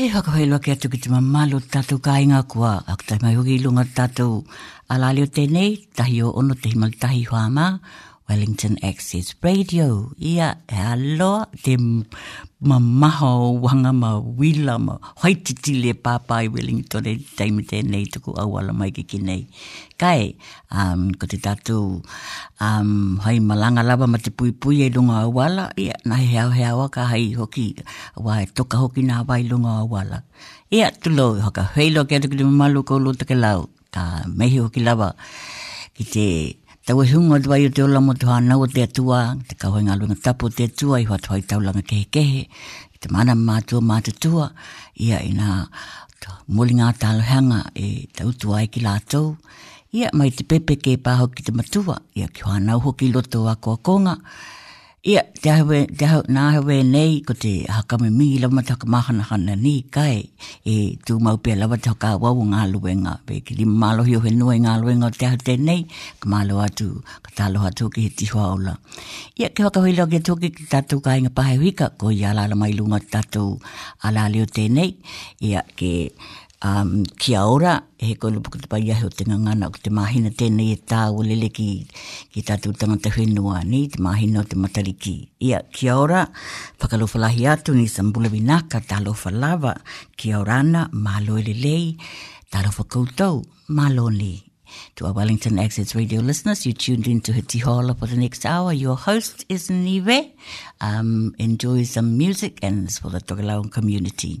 E whakawhai loa ki atu ki te mamalo te tātou kāinga kua akutai mai hoki i lunga tātou a la leo tēnei, tahi o ono te himali tahi whā mā, Wellington Access Radio. Ia, e aloa te mamaha o wanga ma wila ma whaititi le pāpā i Wellington e taimi tēnei tuku awala mai ki ki nei. Kai, ko te tatou hai malanga lava ma te puipui e runga o wala, ia, na he hao hao a ka hai hoki, wa e toka hoki na wai runga o wala. Ia, tulo, haka wheilo kia tuki te mamalu ko lo te lau, ka mehi hoki lava ki te tau e hunga tua i te ola mo te whanau o te atua, te kawai ngā lunga tapu te atua i whatu hai taulanga kehe kehe, te mana mātua mā te tua, ia ina mōli ngā tālo hanga e tautua ai ki lātou, Ia, mai te pepe kei pāho ki te matua, ia ki whānau hoki loto a kua konga. Ia, te ahewe, te ahewe, nā ahewe nei, ko te hakame mihi lama te hakamahana hana ni kai, e tū mau pia lama te haka wau ngā luenga, pe ki lima mālohi o he nua i ngā luenga o te ahu tēnei, ka mālo atu, ka tālo atu ki he tihoa ola. Ia, ke whakawhi loa ki tōki ki tātou ka inga pahe wika, ko ia ala lama i lunga tātou ala leo tēnei, ia ke Um, kia ora, he kōrero puku te pai ahi o te ngangana o te māhina tēnei e tāwelele ki, ki tātou tangata whenua, ni, te māhina o te matariki. Ia, kia ora, whakalofalahi atu ni sa mbulavi naka tālofa lava, kia ora ana, mālo e lelei, tālofa koutou, mālo ni. To our Wellington Access Radio listeners, you tuned in to Hiti Hola for the next hour. Your host is Nive. Um, enjoy some music and it's for the Tokelau community.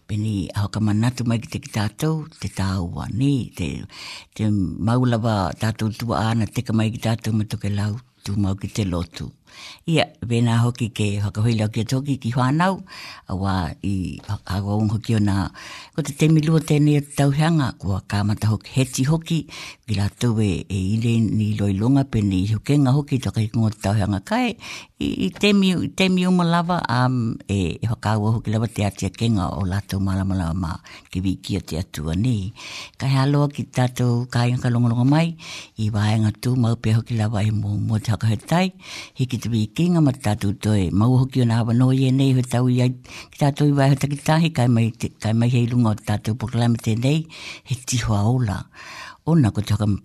Pēnei i whakamana atu mai ki te ki tātou, te tāua, nē, te, te mau lava tātou tua āna teka mai ki tātou me toke lau, tū mau ki te lotu. Ia, vena hoki ke whakahui lau ki toki ki whānau, a wā i hako un hoki ona, ko te temi lua tēnei o te tauheanga, kua kāmata hoki, heti hoki, ki la tau e, e ile ni loi longa pēnei i hukenga hoki toka i kungo te tauheanga kai, I temiu, i temiu ma lava, e whakaua hoki lava te atia kenga o latou malama lava ma Kewiki o te Atua nei. Ka hea loa ki tatou kainga ka longalonga mai, i waenga tu mau pea hoki lava i mo mo te hakahe tai, hiki te wi kinga ma tatou toi, mau hoki ona awa no ye nei he tau i ai, ki tatou i waeho taki tahi kai mai, kai mai hei lunga o tatou pokalame tenei, he tiho a ola. Ona ko te haka,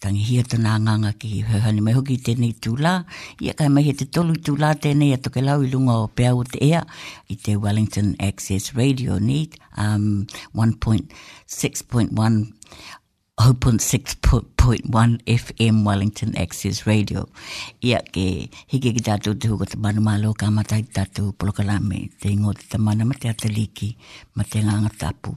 Tangihia tana anganga ki Heuhani mai hoki tēnei tū la. Ia kai mai he te tolu tū la tēnei a Tokelau i lunga o Peau o te Ea i te Wellington Access Radio Need um, 1.6.1 0.6.1 FM Wellington Access Radio. Ia ke hiki ki tātou te huko te manu mālo ka matai tātou polokalame te ingo te tamana ma te ataliki ma te nganga tapu.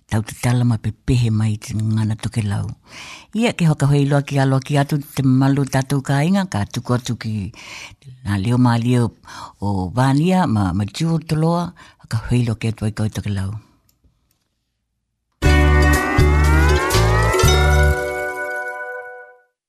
Tau te talama pepehe mai te ngana toke lau. Ia ke whakawhai loa ki aloa ki atu te malu tatou ka inga ka tuku atu ki na leo ma leo o Vania ma ma tiu te loa ka whai loa ki atu ai kau toke lau.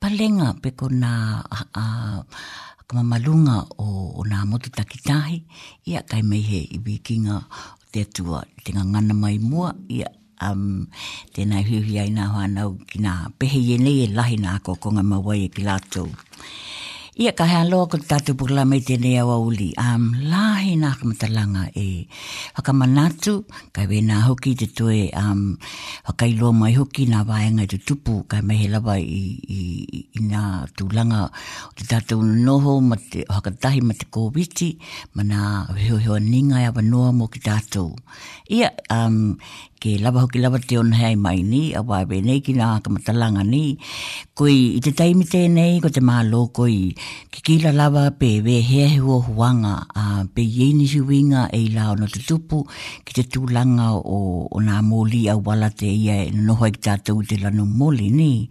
Palenga pe kona mama lunga o ona motu takitahi, ia kai mei he iwi ki nga te atua te nga ngana mai mua, ia tena e whiwhi ai na whanau ki na pehe i enei e lahi na kokonga mawai e ki latou. Ia ka hea loa ko tātou pokalama i tēnei awa uli, ām lāhi nā ka matalanga e whakamanatu, kai wēnā hoki te toe ām whakailoa mai hoki nā wāenga i te tupu, kai mai he lawa i, i, i nā tūlanga o te tātou noho, ma te hakatahi ma te kōwiti, ma nā heo heo ninga e awa noa mō ki tātou. Ia, ām, Ke lawa hoki lawa te ona hai mai ni, a wai we nei ki nga aka matalanga ni. Koi i te taimi tenei ko te malo koi ki ki la lawa pe we he he ho huanga a pe ye ni si winga e la no te tupu ki te tulanga o ona moli a wala te ia e no hoi tatou te lanu moli ni.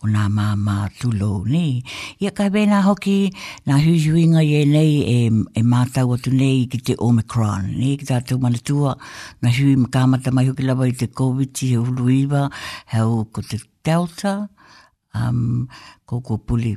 o nā māmā tūlou nei. Ia kai wēnā hoki nā huihuinga i nei e, e mātau atu nei ki te Omicron. Nei ki tātou mana tua, nā hui kāmata mai hoki lawa i te COVID he ulu iwa, hau ko te Delta, um, ko ko puli.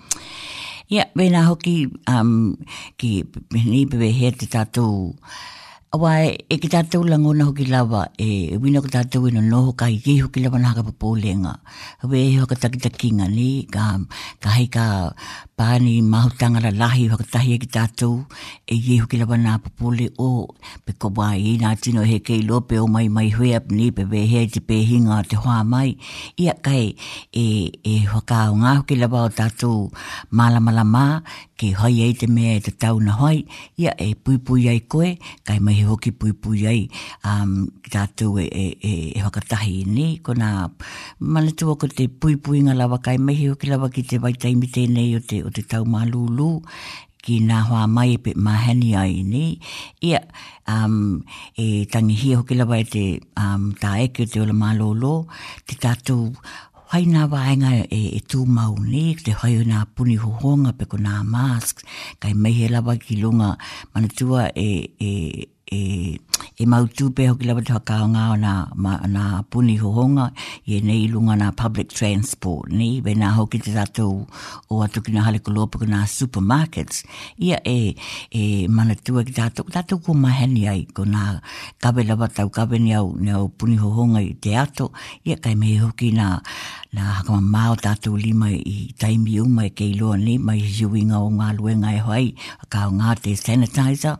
Ia, wēnā hoki um, ki Pehini, Pewehea te tātou Awa e ki tātou la ngona hoki lawa e wina ko tātou ino noho ka hiki hoki lawa na haka papōlenga. Hawe e haka takitakinga ni ka, ka hei ka pāni mahutanga la lahi haka tahi e ki tātou e hiki hoki lawa na papōle o Pe ko wā i nā tino he kei lope o mai mai hui ap ni pe wē hea te pē hinga te hoa mai i a kai e e whakao ngā hoki lawa o tātou mālama la mā ki hai ai te mea e te tau na hai i a e pui pui ai koe kai mai he hoki pui pui ai a ki tātou e e e e whakatahi ni ko nā mana tua ko te pui pui ngā lawa kai mai he hoki lawa ki te wai taimi tēnei o te o te tau mā lū lū ki nā hoa mai e pe maheni ai nei, ia um e tangihia hoki lava e te um taeke te ola malolo, te tatou whai nā waenga e, e tū mau nei, te whai o nā puni hohonga pe ko nā masks, kai meihe lava ki runga, Manutua e, e, e, e mau tūpē hoki lawa te whakaanga o nā, ma, nā puni hohonga i e nei lunga nā public transport, ni, me nā hoki te tātou o atu ki nā hale kolopa ki nā supermarkets, ia e, e mana tua ki tātou, tātou ko maheni ai, ko nā kawe lawa tau kawe ni au, ni au puni hohonga i te ato, ia kai me hoki nā, nā hakama māo tātou lima i taimi uma e kei loa ni, mai hiuinga o ngā luenga e hoai, ka ngā te sanitizer,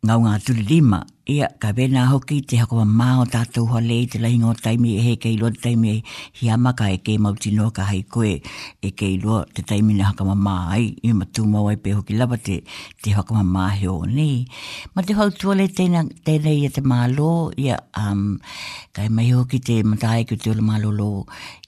Ngau ngā turi rima, ia, ka wena hoki te hakoa mā o tātou hoa lei te lahinga o taimi e he kei loa te taimi e hiama ka e kei mauti noa ka hai koe e kei loa te taimi na hakama mā ai i ma tū mau ai pē hoki lava te te hakama mā he o nei ma te whau tua lei tēnā tēnei ia te mā lō ia um, ka e mai hoki te matāe ki te ola mā lō lō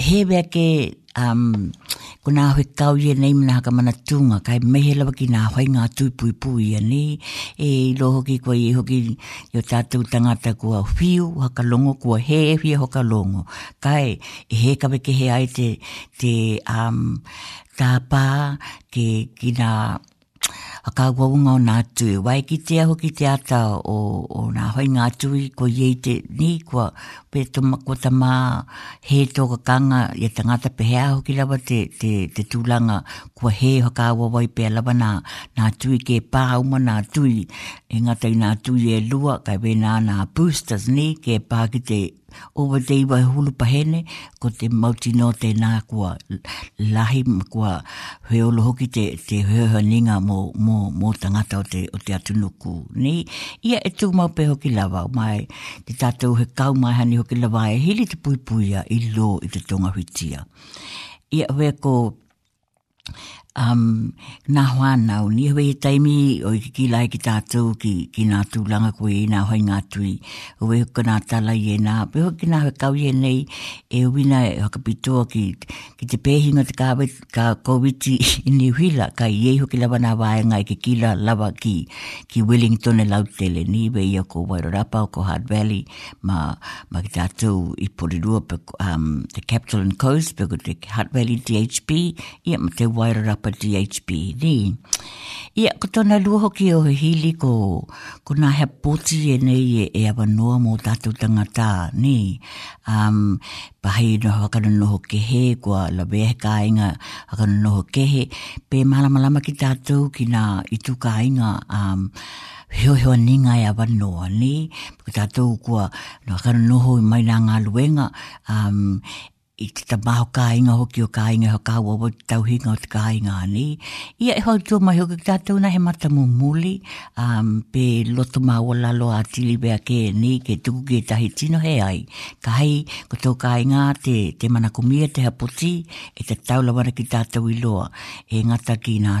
Hēwea kē ko nā hui kau i ēnei mena hakamana tūnga, kai mehe lawa ki nā whai ngā tūpuipū i a nei, e ilo hoki kua i hoki i o tātou tangata kua whiu hakalongo, kua hē whiu hakalongo. Kai, e hē kawe ke hē ai te tāpā ki nā whakauaunga o nā tū. Wai ki tea hoki te ata o, o nā hoi ngā tui, ko i te ni, kua pē tama, kua tama he tō ka kanga, i a tangata pe hea hoki lawa te, te, te tūlanga, kua he whakaawa wai pē lawa nā, nā tui kē pā uma nā tui, e ngata i nā tui e lua, kai wēnā nā boosters ni, kē pā ki te, Over te iwa he hulu pahe nei, ko te mau tino tena kua lahi ma kua wheolo hoki te te wheoha ninga mo mo mo tangata o te o te atunuku ni. Ia e tu mau pe hoki lava mai te tato he kau mai hani hoki lava e hili te puipuia i lo i te tonga whitia. Ia we ko Um, nā whānau, ni hewa i taimi o i ki lai ki tātou ki, ki nā tūlanga koe i nā hoi ngā tui. Uwe huka nā tala i e nā, pe hoki nā hoi kau i e nei, e uwina e hakapitoa ki, ki te pēhinga te kāwe, kā kowiti i ni huila, ka i e hoki lawa nā wāenga i ki kila lawa ki, ki Wellington e Lautele, ni iwe i a ko Wairarapa, ko Hard Valley, ma ma ki tātou i porirua pe um, te Capital and Coast pe ko te Hutt Valley DHB ia ma te Wairarapa DHB ni ia ko tona rua hoki o Hili ko ko nā hea pōti e nei e, e awa noa mō tātou tangata ni um, pahi no hakana noho ke he kua lawe he kāinga hakana noho ke he pe malamalama ki tātou ki nā i tu kāinga um, Heoi hoa ninga e awa noa, ne, ko tatou kua whakanoho mai na nga luenga, i te tamaho kainga hoki o kainga ho ka wawa te tau hinga o te kainga ni, ia e whautua mai hoki ki tatou na he mata mumuli, pe loto maua lalo a tili vea ke ni, ke tuku ki etahi tino he ai, ka hei, ko to kainga te, te mana kumia te hapoti, e te tau lawana ki tatou i loa, e ngata ki na.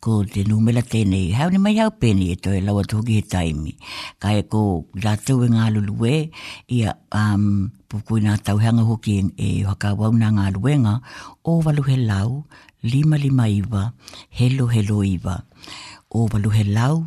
Ko te numera tēnei, haere mai au pēnei e toi rawa atu hoki he taimi. Ka e ko rātou e ngā luluē, ia um, pukui nā tauhanga hoki e, e whakawau nā ngā luenga, o walu he lau, lima lima iwa, helo helo iwa. O walu he lau,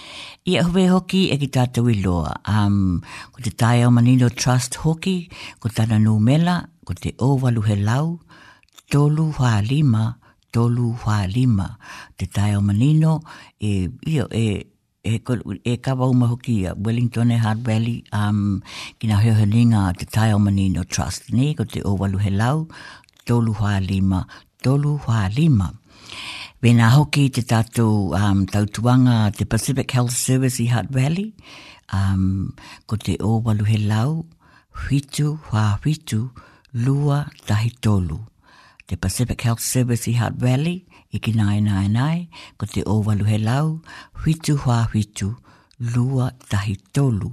I ahue hoki e ki tātou i loa. Um, ko te Taeo Manino Trust hoki, ko tana nūmela, ko te Ōwalu He Lau, tolu whā lima, tolu whā lima. Te Taeo Manino, e, ia, e, e, e kawa uma hoki a Wellington e Hard Valley, um, ki nga heo heninga te Taeo Manino Trust, nei, ko te Ōwalu He Lau, tolu whā lima, Tolu wha lima. Wena hoki te tatu um, tautuanga te Pacific Health Service i Hutt Valley, um, ko te ōwalu he lau, whitu wha whitu, lua tahi tolu. Te Pacific Health Service i Hutt Valley, i ki nāi nāi nāi, ko te ōwalu he lau, whitu wha whitu, rua, tahi, tolu.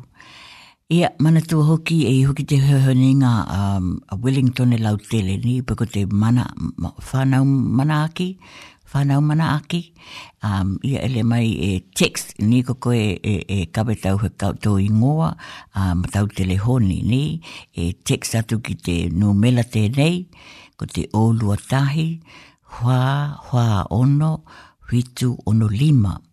Ia, manatua hoki, e iho ki te heuheuninga a, a Wellington e lau tele ni, pa ko te mana, whanau mana aki, whanau mana aki, um, ia ele mai e text ni ko koe e, e kawe tau he kau tō ingoa, um, tau telehoni ni, e text atu ki te nūmela tēnei, ko te ōlua tahi, whā, whā ono, whitu ono lima.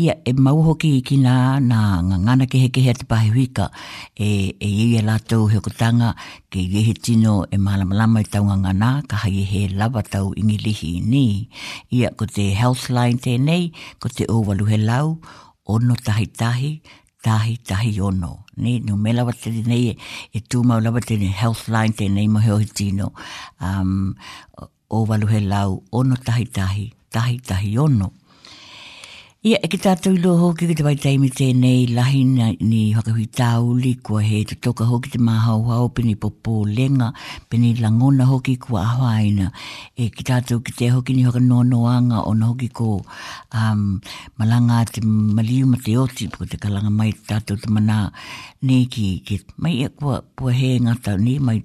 Ia, e mau hoki ki nā, nā ngā ngānakehekehe a Te Pāhehuika e, e iei e rātou he okotanga, kei ia he tino e mālamalama i taunga ngana, ka haie he lava tau Ingirihi, nī. Ia, ko te Health Line tēnei, ko te ōwalu he lau, ono tahi tahi, tahi tahi ono. Nī, nō me lawa tēnei e, e tū mau lawa tēnei Health Line tēnei mō he ohi tino. Um, o walu he lau ono tahi tahi, tahi tahi ono. Ia, e ki tātou i loho ki te waitaimi tēnei lahi ni whakahui tāuli kua he te toka hoki te māhau hao pini popō lenga, pini langona hoki kua ahoaina. E ki tātou ki te hoki ni whakanoanoanga ono hoki ko um, malanga te maliu ma te oti po te kalanga mai tātou te mana nei ki, ki mai e kua, kua he ngata ni mai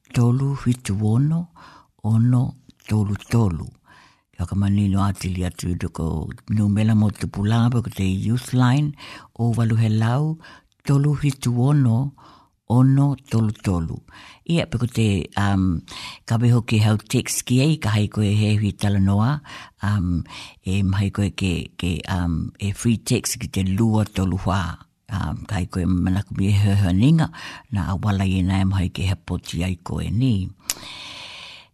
Tolu, whitu, ono, ono, tolu, tolu. Kia whakamani no atili atu i ko numela mo tupu lava ko te youth line, o walu he lau, tolu, whitu, ono, ono, tolu, tolu. Ia pe ko te um, kawe hoki hau text ki ei, ka hai koe he hui tala noa, um, e mahai koe ke, ke um, e free text ki te lua tolu whaa. Um, kai koe manaku mi e hua ninga, na a wala i nai mo hai ke ha poti ai koe ni.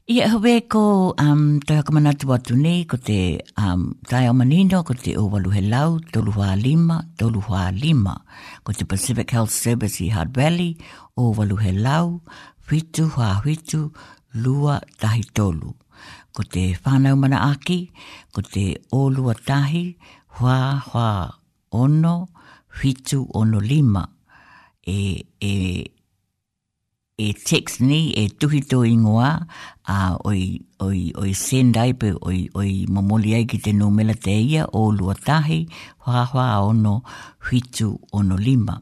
I e hove ko um, te hakamana tu atu ni, ko te um, tae o manino, ko te o walu he lau, tolu hoa lima, tolu hoa lima. Ko te Pacific Health Service i Hard Valley, o walu he lau, whitu hoa whitu, lua tahi tolu. Ko te whanau mana aki, ko te o lua tahi, hoa hoa ono, whitu, ono, lima, e, e, e text nei, e tuhi tō ingoa, a, oi, oi, oi send ai, pe, oi, oi momoli ai ki te nōmela te ia, o lua tahi, whāwhā ono, whitu, ono, lima.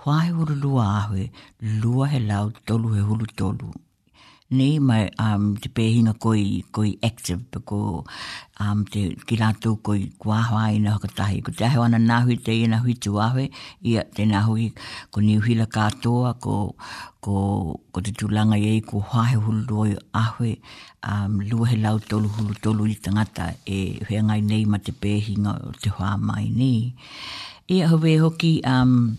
Wha he huru lua ahu, lua he lau, tolu he huru tolu. Nei mai um, te pēhinga koi, koi active, pe ko um, te, ki rātou koi kua hoa ina hakatahi. Ko te ahewana nāhui te ina hui tu ahe, ia te nāhui ko New Hila kātoa, ko, ko, ko te tūlanga iei, ko hoa he huru lua ahu, Lua he lau tolu hulu tolu i tangata e whengai nei ma te pēhinga o te whā mai nei. I a hawe hoki, um,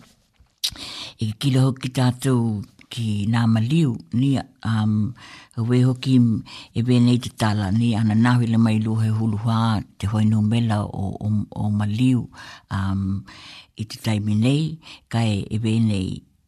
i kira hoki tātou ki Nāma Liu, ni um, hawe hoki e wēnei te tala, ni ana nāhui le mai lua he hulu whā te hoi no mela o, o, o Maliu um, i te taimi nei, kai e wēnei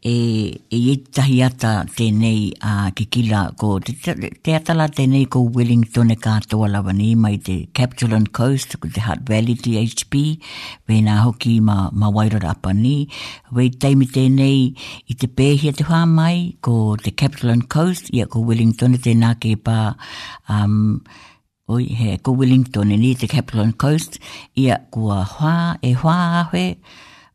E, e etahi ata tenei a Kikila, ko te, te ata la tenei ko Wellington e katoa lawa nei mai te Capital and Coast, ko te Hutt Valley THP, wena hoki ma, ma Wairara Apani. Wei taimi tenei i te pēhia te whā mai, ko te Capital and Coast, ia ko Wellington e tēnā kēpā, um, Oi, he ko Wellington e ni te Capricorn Coast, ia kua wha, e wha awe,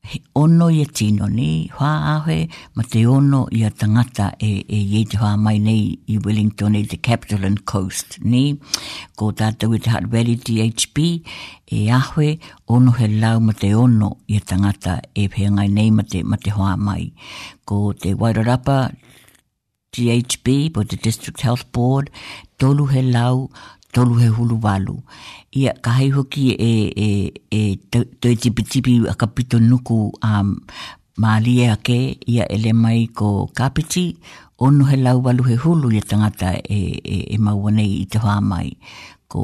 he ono ia tino ni, wha awe, ma te ono ia tangata e, e ye te wha mai nei i Wellington e te Capricorn Coast, ni, ko tātou e te Hutt Valley DHB, e awe, ono he lau ma te ono ia tangata e whengai nei ma te, ma te wha mai. Ko te Wairarapa GHB, by the District Health Board, tolu he lau, tolu he hulu walu. Ia, ka hai hoki e, e, e toi tipi tipi a ka pito nuku a um, mālie ake, ia ele mai ko kapiti, ono he lau walu he hulu ia tangata e, e, e maua nei i te hoa mai. Ko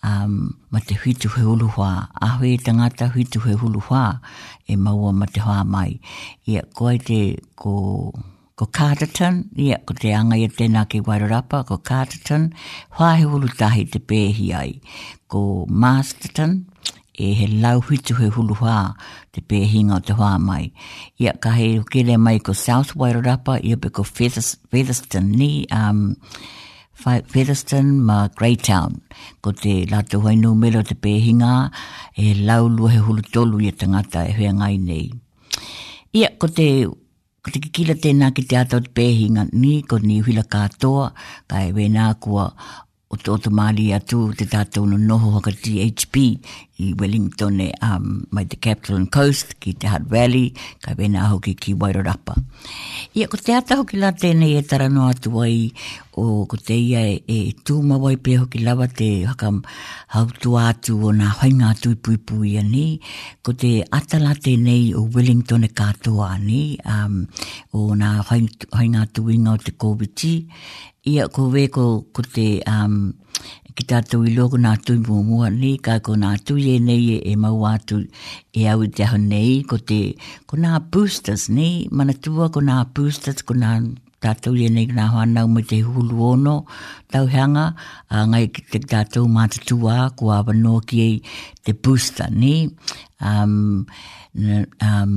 ā, ma te Whituhehuluwhā, āhoi e te ngāta Whituhehuluwhā e maua ma te whā mai. Ia, ko ai te, ko, ko Carterton, ia, ko te anga ia tēnā ki Wairarapa, ko Carterton, whāhehulu tāhi te pēhi ai. Ko Masterton, e he lau Whituhehuluwhā te pēhinga o te whā mai. Ia, ka hei kere mai ko South Wairarapa, ia pe ko Featherston, ni, um, Featherston ma Greytown. Ko te la te hoa ino mele o te pēhinga e lau lua he hulu tolu i a tangata e whea ngai nei. Ia, ko te Ko te kikila tēnā ki te ata o te pēhinga ni, ko ni huila kātoa, ka e wēnā kua o tō te māri atu te tātou no noho haka THP i Wellington e um, mai te Capital Coast ki te Hutt Valley, ka wena hoki ki Wairarapa. Ia ko te ata hoki la tēnei e tara noa atu ai o ko te ia e, e tūmawai pē hoki lawa te haka hautua atu o nā whainga atu i puipu ia ni. Ko te ata la tēnei o Wellington e katoa ni, um, o nā whainga atu inga o te kōwiti. Ia ko wē ko, ko te um, Ki tātou i loko nā tui mō mua nei, ka ko nā tui e nei e, e mau atu e au i te aho nei, ko te, ko nā boosters nei, mana tua ko nā boosters, ko nā tātou i e nei nā whanau me te hulu ono, tau hanga, a ngai ki te tātou mā te tua, ko a wanoa ki ei te booster nei, um, um,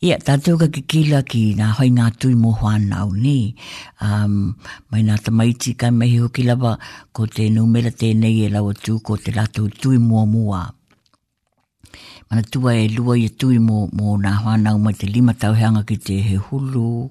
Ia, tātou ka kikila ki nā whai nā tui mō whānau, nē. Um, mai nā tamaiti ka mehe hoki lava, ko te numera tēnei e lau atu, ko te rātou tui mua mua. Mana tua e lua i tui mō, mō nā whānau mai te lima tau heanga ki te he hulu,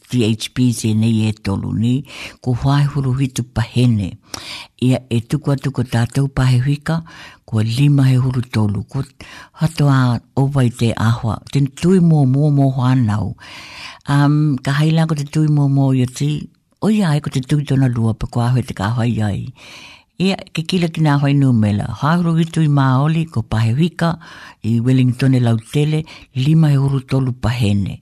VHP tēnei e tolu ni, ko whae huru whitu pahene. Ia e tuku atu ko tātou pahe whika, ko lima he huru tolu, ko hatoa o vai te ahua, te tui mō mō mō whānau. Um, ka haila ko te tui mō mō ia tī, o ia ai ko te tui tona lua pa kua ahua te ka ahua ia ai. Ia, ke kila ki nā whai nūmela, whāhuru whitu i Māoli, ko pahe whika, i Wellington e lau tele, lima he huru tolu pahene.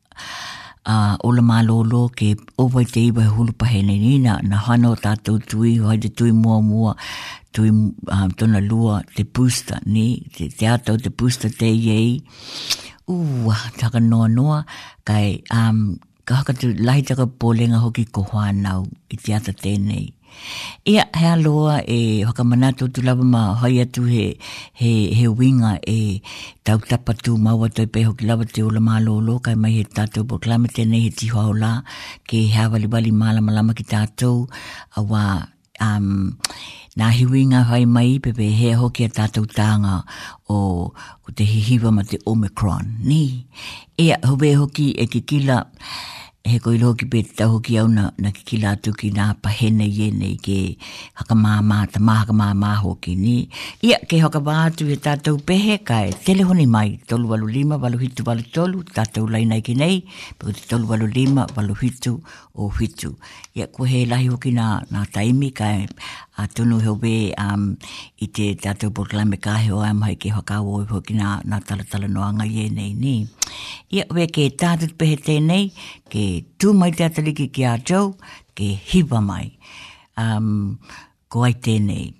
a Ola Mālōlō ke owai te iwa he hulu pahe nei nei na, na hana o tātou tui, hai te tui mua mua, tui uh, tona lua, te booster, ni, te, te ātau te booster te iei, ua, taka noa noa, kai, um, ka hakatu lahi taka pōlenga hoki ko whānau i te ata tēnei. Ia, he aloha e whakamanatu atu lava ma whai atu he, he, he winga e tau tapa tū maua tau pei hoki lava te ola mā lōlō kai mai he tātou po klame tēnei he tiho au lā ke he hāwali wali mālama lama ki tātou a wā um, nā hiwi ngā whai mai pepe he hoki a tātou tānga o ko te hihiwa ma te Omicron ni e huwe hoki e kikila He koiro hoki pe te tau hoki au na, na ki kila atu ki na pa he nei e nei ke whakamāmā, ta mā whakamāmā hoki, ni. Ia, ke whakawā atu e tātou pehe ka e telehoni mai 35873 tātou lainai ki nei, pe ko te 35837. Ia, ko he lahi hoki nā, nā Taimi ka e A tonu he ope i te tatou portolai me ka he oa mai ke whakawo i fo ki na na tala tala no anga i e nei ni. Ia we ke tatou pehe tenei ke tu mai te ataliki ki a tau ke hiva mai. Um, ko ai tenei.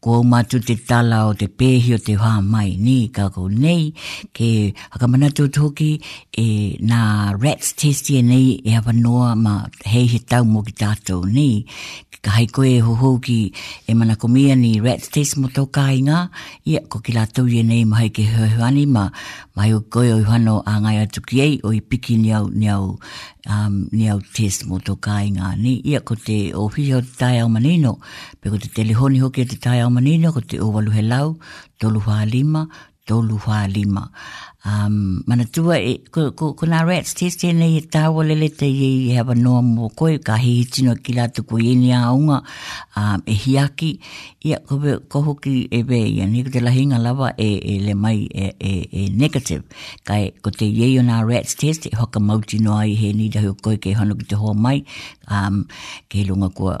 Ko au mātou te tala o te pēhi o te whā mai, nē, ka ko nei, ke whakamanatu atu hoki, e, nā rats test e nei, e hapa noa, ma, hei he tau mō ki tātou, nē, ka hei koe e hohou ki e mana komiani rats test mō tō kāinga, ia, ko ki rātou i e nei ma hei ke huahuani, ma, ma hei koe o i whano a ngai atu ki ei, o i piki ni au, ni au, um, ni au test mō tō kāinga, nē, ia, ko te o whiho tāi au manino, Pe ko te telehoni hoki o te tae ao manino, ko te owalu he lau, tolu wha lima, tolu wha lima. Um, mana tua, e, ko, ko, ko nā rats test tēnei e tāua lele te i e hava noa mō koe, ka hihi tino ki rā tuku i eni aonga, um, e hiaki, ia, ko, be, ko hoki e be i ani, ko te lahinga lava e, e le mai e, e, e negative. Ka e, ko te i e o nā rats test, e whakamauti noa i he nīdahi o koe ke hano ki te hoa mai, um, ke lunga kua,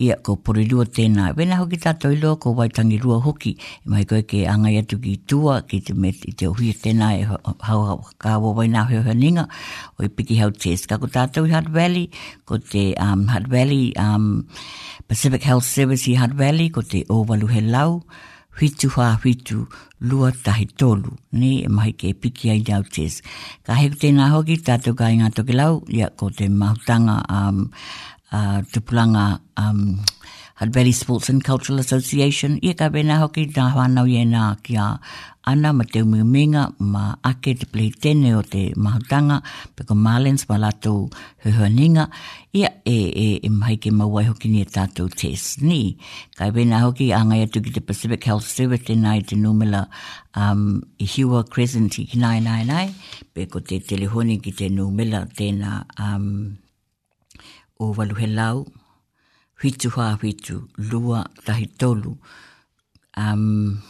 Ia, ko Porirua tēnā. Wēnā hoki tātou i roa, ko Waitangirua hoki. I mai koe ke āngai atu ki tua, ki te me i te ohi e tēnā e hau kāwa wai nā heo ninga, o i piki hau test. Ka ko tātou i Hutt Valley, ko te um, Hutt Valley um, Pacific Health Service i Hutt Valley, ko te ōwalu he lau, whitu whā whitu, lua tahi tolu, ni e mahi ke piki ai dau tes. Ka heku tēnā hoki tātou ka inga toki lau, ia ko te mahutanga um, uh, Tupuranga um, Hutt Valley Sports and Cultural Association, ia ka wena hoki nā whānau i ena ki a ana ma te umiuminga, ma ake te plei tene o te mahutanga, pe ko Marlins ma lato huhuaninga, ia e, e, e mai ke mawai hoki ni e tātou test ni. Ka wena hoki a ngai atu ki te Pacific Health Service tēnā i te numela um, i Hiwa Crescent i ki nai nai nai, pe ko te telefoni ki te numela tēnā um, Owalu he lau, whitu wha whitu, lua, tahi tolu. Um,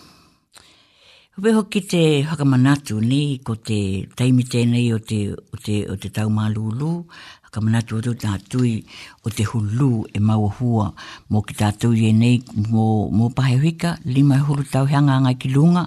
Hove hoki te whakamanatu nei ko te taimi tēnei o te, o te, o te tau mālūlū, whakamanatu o tā tui o te hulū e maua hua mō ki tā tui e nei mō, mō Pahewhika, lima e hulu tau he anga angai ki lunga,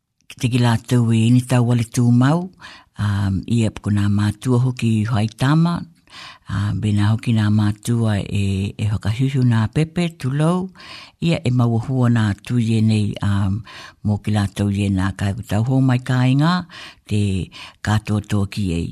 Ki te ki lātou i ni tau wale tū mau, um, i e pako nā mātua hoki i hai tāma, um, bēnā hoki nā mātua e, e whakahiuhiu nā pepe, too low, ia e maua hua nā tū i enei um, mō ki lātou i enā kāi ku tau hō mai kāinga, te kātoa tō ki ei.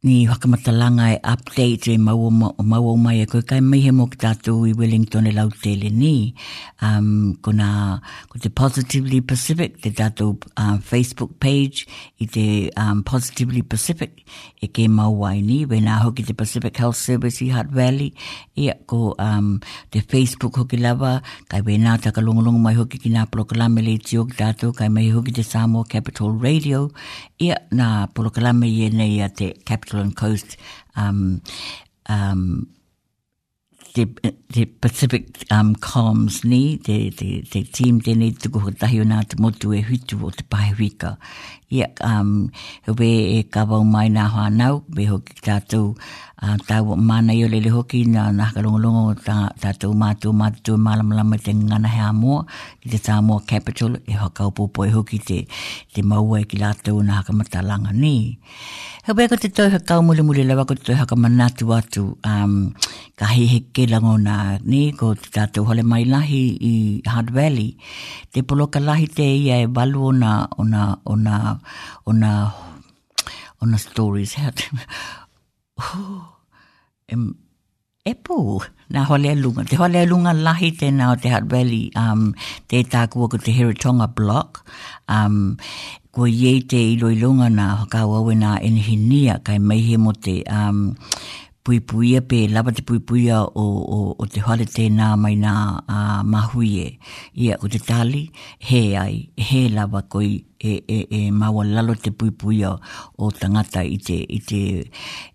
Ni whakamatalanga e update e maua, maua mai e koe kai mai he mo ki tātou i Wellington e lau tele ni. Um, ko nā, ko te Positively Pacific, te tātou uh, Facebook page i te um, Positively Pacific e ke mauai ni. Wēnā hoki te Pacific Health Service i Hutt Valley, ia ko um, te Facebook hoki lava, kai wēnā tā ka longolongo mai hoki ki nā proklame le tio ki tātou, kai mai hoki te Samoa Capital Radio Ia, nā Polokalame i enei a te Capital and Coast um, um, te, te Pacific um, Comms ni, te, te, te team tēnei tuku hotahi o nā te motu e hutu o te pahehuika. Ia, um, we e kawau mai nā whānau, we hoki tātou, uh, tāu māna i olele hoki nā nā hakarongorongo tā, tātou mātou mātou mālamalama te ngana hea mō, ki te Samoa Capital, e whakaopopoe hoki te, te mauae ki rātou nā hakamata langa nui. He wea ko te toi whakao muli muli lawa ko te toi hakamana atu atu, um, ka he he ke lango nā, ni, ko te tātou hale mai lahi i Hard Valley, te poloka lahi te ia e walu ona, ona, ona, ona, ona stories, he atu, oh, em, E pou, na Hoalea-i-Lunga. Te Hoalea-i-Lunga lahi tēnā o te Hutt Valley, um, tē tāku aku te Heretaunga Block, um, ko iei te iloilonga nā whakau au e nā Enihinia, kai meihe mo te um, puipuia pe lava te puipuia o, o, o te whare tēnā mai nā uh, mahui e. Ia ko te tali, he ai, he lava koi e, e, e maua lalo te puipuia o tangata i te, i te,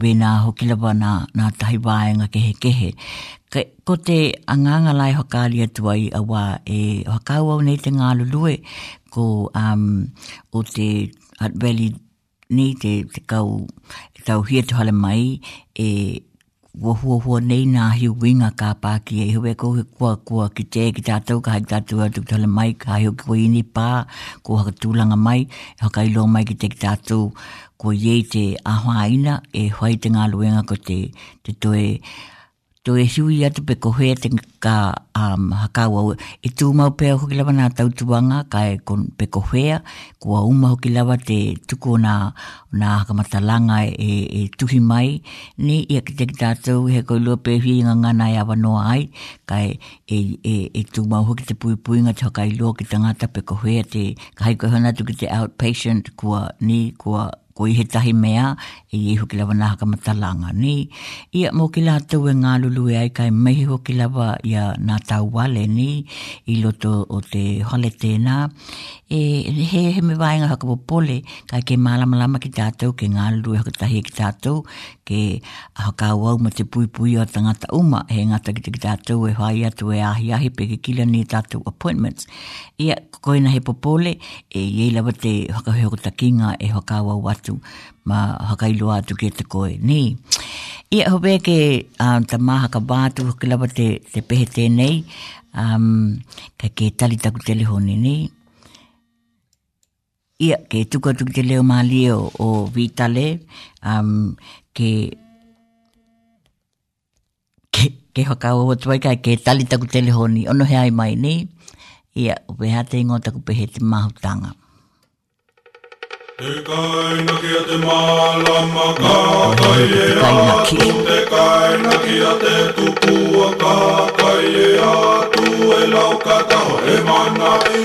Wēnā hoki rawa nā, nā tahi wāenga kehekehe. Ka, ko te anganga la e whakaari atu ai a wā e whakau au nei te ngā lulue, ko um, o te Hutt Valley nei te, te kau e tau hia te hale mai e kua huahua nei nā hiu i ngā kāpāki e hewe ko he kua kua ki te ki tātou ka hai ki tātou atu ki tātou mai ka hai ki kua ini pā ko haka tūlanga mai e haka ilo mai ki te ki tātou Ko iei te ahwaaina e whai te ngā ruenga ko te, te toe to e hiwi atu pe ko hea te ka um, hakau au. E tū mau pēa hoki lava nā tautuanga, ka e kon, pe ko hea, kua uma hoki lava te tuku o nā, o nā hakamata langa e, e, e tuhi mai, ni ia ki te ki tātou he koilua pēwhi i ngangana e awa noa ai, ka e, E, e, e tū mau hoki te pui puinga te whakailoa ki te ngata pe ko whea te, ka hai koe hana tu ki te outpatient, kua, ni, kua, ko i he tahi mea, e i hoki lava nā haka matalanga, ni. Ia, mō ki lātou e ngā lulu e ai kai meihi hoki lava ia nā tāu wale, ni, i loto o te hale tēnā, e, he, he me wāenga haka popole, kai ke mālamalama ki tātou, ke ngā lulu e hakatahi ki tātou, Kē, a whakaau au ma te puipui o a tangata uma, he ngata ki te ki tātou e whai atu e ahi ahi pe ki kila ni tātou appointments. Ia, ko koina he popole, e iei lawa te whakawheokota ki ngā e whakaau au atu, ma whakailoa atu ki te koe, nī. Ia, ho wē ke a, ta māhaka wā atu hoki lawa te, te pehe tēnei, um, kei ke tali taku telehoni, nī. Ia, kei tuku atu ki te leo mālie o, o Vitale, um, ke, ke, ke whakao o tuai kai, ke tali taku telehoni, ono he ai mai ni, ia, o peha te ingo taku pehe te mahutanga. Te kainaki a te mālama ka kai e atu, te kainaki a te tupua ka kai e atu, e lau ka taho e mana i.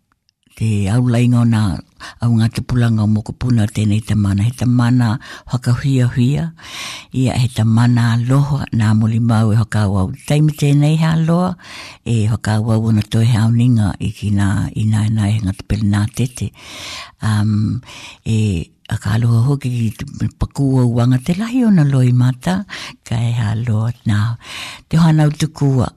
te aulainga o nā, o ngā tupuranga o mokopuna o tēnei tamana. He tamana whakahuiahuia, ia he tamana loha nā moli māu e whakauau. Taimi tēnei he aloa e whakauau ana toi he aoninga i ki nā inaina e ngā tapere nā tete. Um, e a ka aloha hoki ki te pakū o uanga te lahi o na loi mata, ka e aloa nā. Te whanau tukua,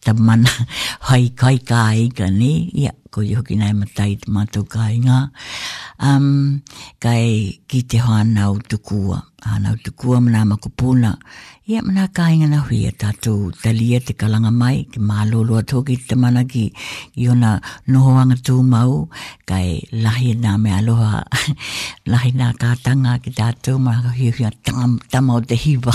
Ta mana hai kai ka ai ka ni ia ko i hoki nai matai te matou kainga um kai ki te hanau tukua hanau tukua mana makupuna ia mana kainga na hui e tatou talia te kalanga mai ki malolo atu ki te mana ki i ona noho anga tu mau kai lahi na me aloha lahi na ka tanga ki tatou ma hui hui tama o te hiva